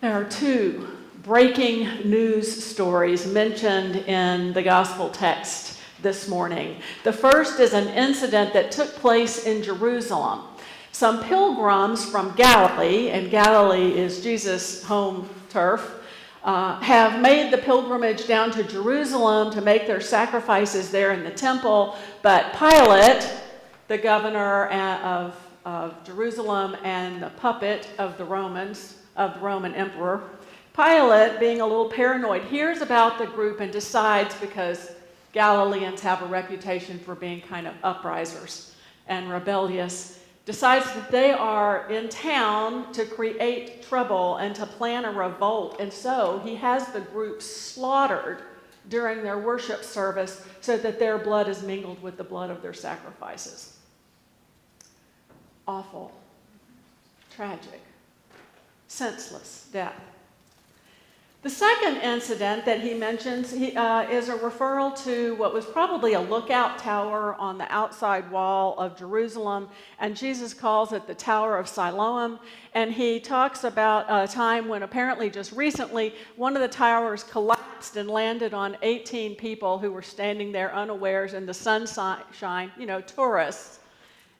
There are two breaking news stories mentioned in the gospel text this morning. The first is an incident that took place in Jerusalem. Some pilgrims from Galilee, and Galilee is Jesus' home turf, uh, have made the pilgrimage down to Jerusalem to make their sacrifices there in the temple, but Pilate, the governor uh, of, of Jerusalem and the puppet of the Romans, of the Roman emperor, Pilate, being a little paranoid, hears about the group and decides because Galileans have a reputation for being kind of uprisers and rebellious, decides that they are in town to create trouble and to plan a revolt. And so he has the group slaughtered during their worship service so that their blood is mingled with the blood of their sacrifices. Awful, tragic, senseless death. The second incident that he mentions he, uh, is a referral to what was probably a lookout tower on the outside wall of Jerusalem, and Jesus calls it the Tower of Siloam. And he talks about a time when apparently just recently one of the towers collapsed and landed on 18 people who were standing there unawares in the sunshine, you know, tourists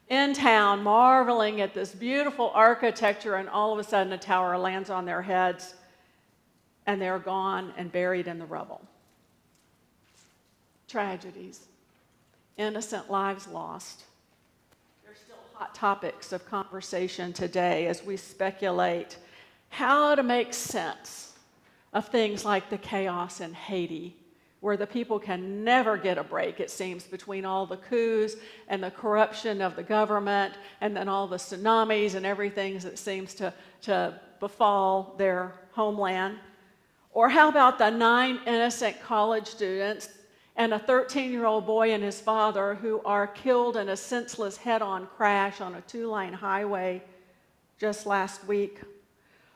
in town marveling at this beautiful architecture, and all of a sudden a tower lands on their heads and they're gone and buried in the rubble. Tragedies, innocent lives lost. They're still hot topics of conversation today as we speculate how to make sense of things like the chaos in Haiti, where the people can never get a break, it seems, between all the coups and the corruption of the government, and then all the tsunamis and everything that seems to, to befall their homeland. Or how about the nine innocent college students and a 13 year old boy and his father who are killed in a senseless head on crash on a two lane highway just last week?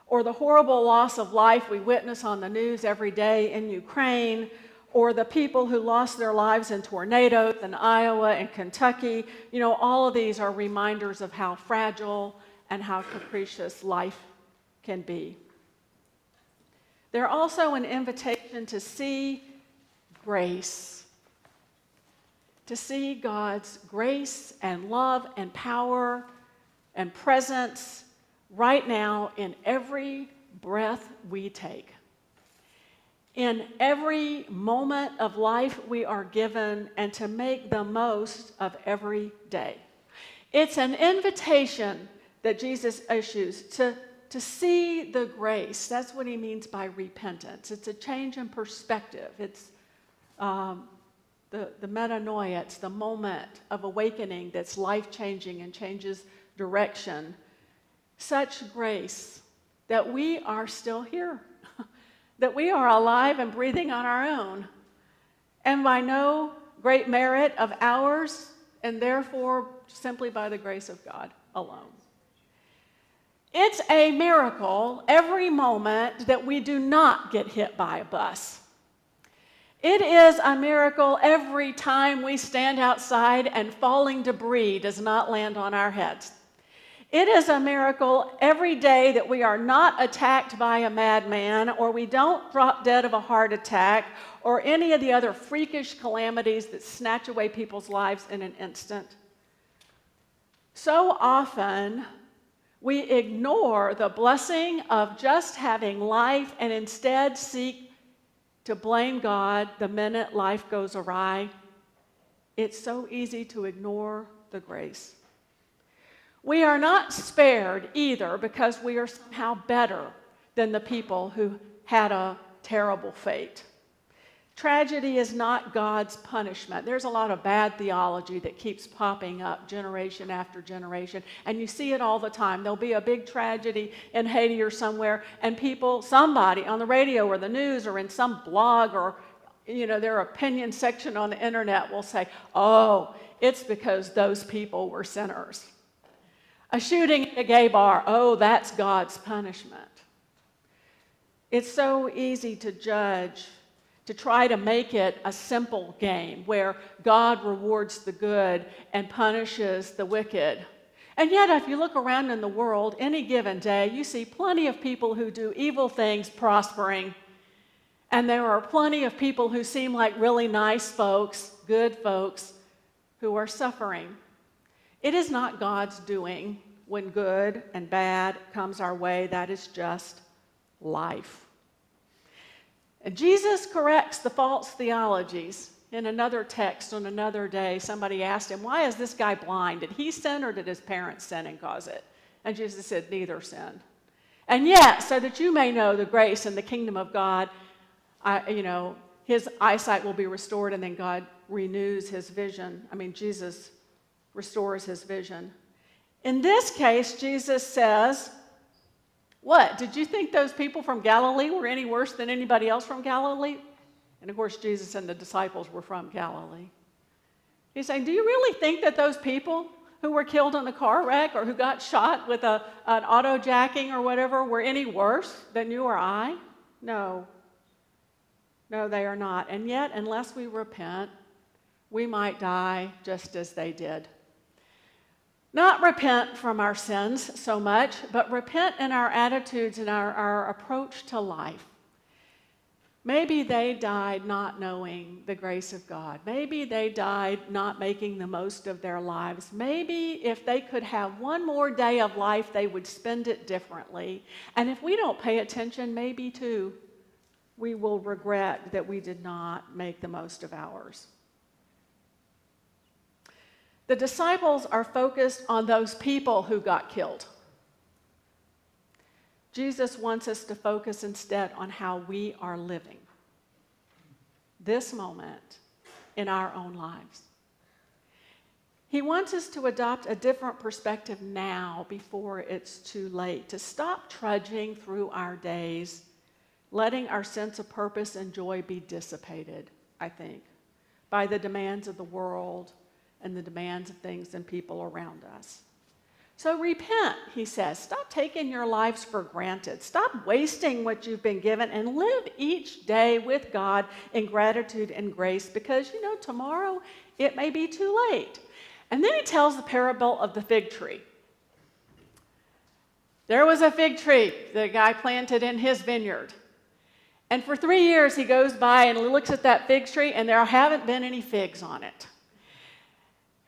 Or the horrible loss of life we witness on the news every day in Ukraine, or the people who lost their lives in tornadoes in Iowa and Kentucky. You know, all of these are reminders of how fragile and how capricious life can be. They're also an invitation to see grace, to see God's grace and love and power and presence right now in every breath we take. In every moment of life we are given, and to make the most of every day. It's an invitation that Jesus issues to to see the grace. That's what he means by repentance. It's a change in perspective. It's um, the, the metanoia, it's the moment of awakening that's life changing and changes direction. Such grace that we are still here, that we are alive and breathing on our own, and by no great merit of ours, and therefore simply by the grace of God alone. It's a miracle every moment that we do not get hit by a bus. It is a miracle every time we stand outside and falling debris does not land on our heads. It is a miracle every day that we are not attacked by a madman or we don't drop dead of a heart attack or any of the other freakish calamities that snatch away people's lives in an instant. So often, we ignore the blessing of just having life and instead seek to blame God the minute life goes awry. It's so easy to ignore the grace. We are not spared either because we are somehow better than the people who had a terrible fate. Tragedy is not God's punishment. There's a lot of bad theology that keeps popping up generation after generation, and you see it all the time. There'll be a big tragedy in Haiti or somewhere, and people, somebody on the radio or the news or in some blog or you know, their opinion section on the internet will say, oh, it's because those people were sinners. A shooting at a gay bar, oh, that's God's punishment. It's so easy to judge to try to make it a simple game where God rewards the good and punishes the wicked. And yet, if you look around in the world, any given day, you see plenty of people who do evil things prospering. And there are plenty of people who seem like really nice folks, good folks, who are suffering. It is not God's doing when good and bad comes our way. That is just life. And Jesus corrects the false theologies. In another text on another day, somebody asked him, Why is this guy blind? Did he sin or did his parents sin and cause it? And Jesus said, Neither sinned. And yet, so that you may know the grace and the kingdom of God, I, you know, his eyesight will be restored, and then God renews his vision. I mean, Jesus restores his vision. In this case, Jesus says, What? Did you think those people from Galilee were any worse than anybody else from Galilee? And of course, Jesus and the disciples were from Galilee. He's saying, Do you really think that those people who were killed in a car wreck or who got shot with a, an auto jacking or whatever were any worse than you or I? No. No, they are not. And yet, unless we repent, we might die just as they did. Not repent from our sins so much, but repent in our attitudes and our, our approach to life. Maybe they died not knowing the grace of God. Maybe they died not making the most of their lives. Maybe if they could have one more day of life, they would spend it differently. And if we don't pay attention, maybe too, we will regret that we did not make the most of ours. The disciples are focused on those people who got killed. Jesus wants us to focus instead on how we are living this moment in our own lives. He wants us to adopt a different perspective now before it's too late, to stop trudging through our days, letting our sense of purpose and joy be dissipated, I think, by the demands of the world and the demands of things and people around us. So repent, he says. Stop taking your lives for granted. Stop wasting what you've been given and live each day with God in gratitude and grace because, you know, tomorrow it may be too late. And then he tells the parable of the fig tree. There was a fig tree a guy planted in his vineyard. And for three years, he goes by and looks at that fig tree, and there haven't been any figs on it.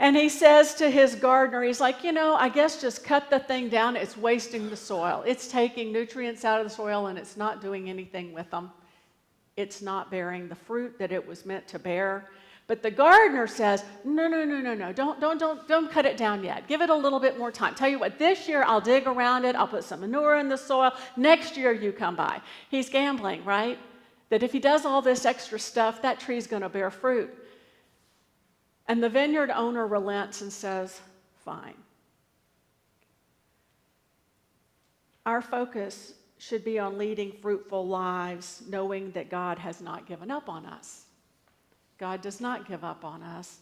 And he says to his gardener, he's like, you know, I guess just cut the thing down. It's wasting the soil. It's taking nutrients out of the soil and it's not doing anything with them. It's not bearing the fruit that it was meant to bear. But the gardener says, no, no, no, no, no, don't, don't, don't, don't cut it down yet. Give it a little bit more time. Tell you what, this year I'll dig around it, I'll put some manure in the soil. Next year you come by. He's gambling, right? That if he does all this extra stuff, that tree's going to bear fruit. And the vineyard owner relents and says, Fine. Our focus should be on leading fruitful lives, knowing that God has not given up on us. God does not give up on us.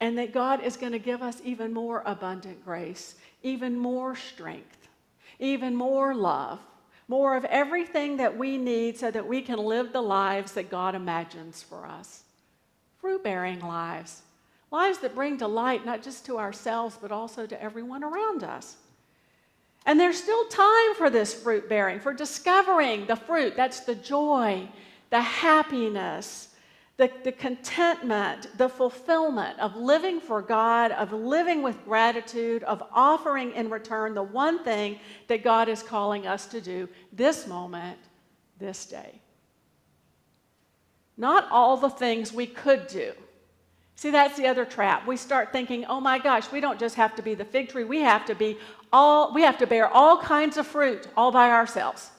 And that God is going to give us even more abundant grace, even more strength, even more love, more of everything that we need so that we can live the lives that God imagines for us fruit bearing lives Lives that bring delight not just to ourselves, but also to everyone around us. And there's still time for this fruit bearing, for discovering the fruit. That's the joy, the happiness, the, the contentment, the fulfillment of living for God, of living with gratitude, of offering in return the one thing that God is calling us to do this moment, this day. Not all the things we could do. See, that's the other trap. We start thinking, oh my gosh, we don't just have to be the fig tree, we have to be all, we have to bear all kinds of fruit all by ourselves.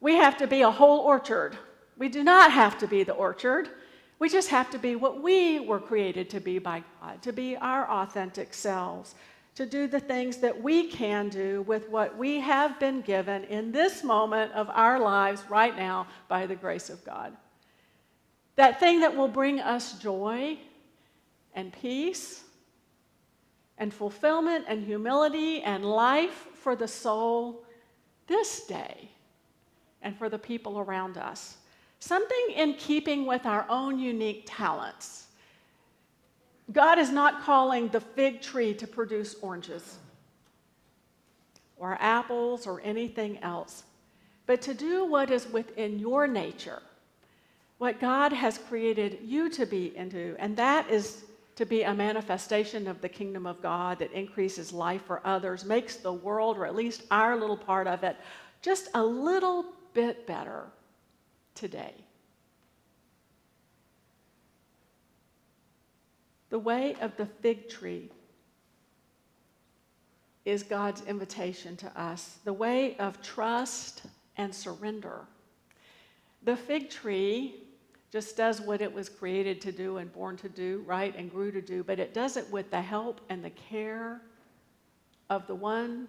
We have to be a whole orchard. We do not have to be the orchard. We just have to be what we were created to be by God, to be our authentic selves, to do the things that we can do with what we have been given in this moment of our lives right now by the grace of God. That thing that will bring us joy and peace and fulfillment and humility and life for the soul this day and for the people around us. Something in keeping with our own unique talents. God is not calling the fig tree to produce oranges. or apples or anything else, but to do what is within your nature, what God has created you to be into, and that is to be a manifestation of the kingdom of God that increases life for others, makes the world, or at least our little part of it, just a little bit better today. The way of the fig tree is God's invitation to us, the way of trust and surrender. The fig tree just does what it was created to do and born to do, right, and grew to do, but it does it with the help and the care of the one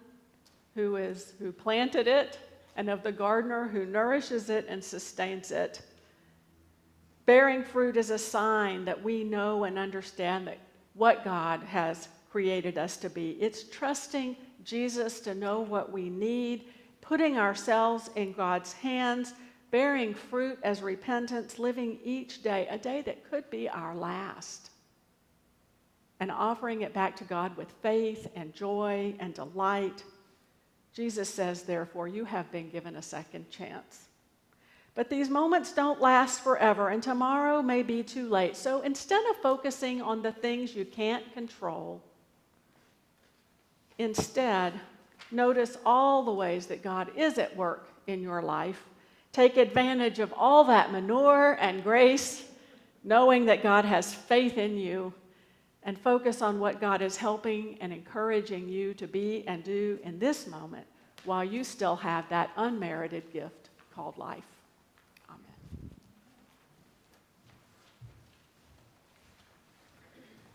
who is who planted it and of the gardener who nourishes it and sustains it. Bearing fruit is a sign that we know and understand that what God has created us to be. It's trusting Jesus to know what we need, putting ourselves in God's hands, bearing fruit as repentance, living each day, a day that could be our last, and offering it back to God with faith and joy and delight. Jesus says, therefore, you have been given a second chance. But these moments don't last forever, and tomorrow may be too late. So instead of focusing on the things you can't control, instead, notice all the ways that God is at work in your life. Take advantage of all that manure and grace, knowing that God has faith in you, and focus on what God is helping and encouraging you to be and do in this moment while you still have that unmerited gift called life.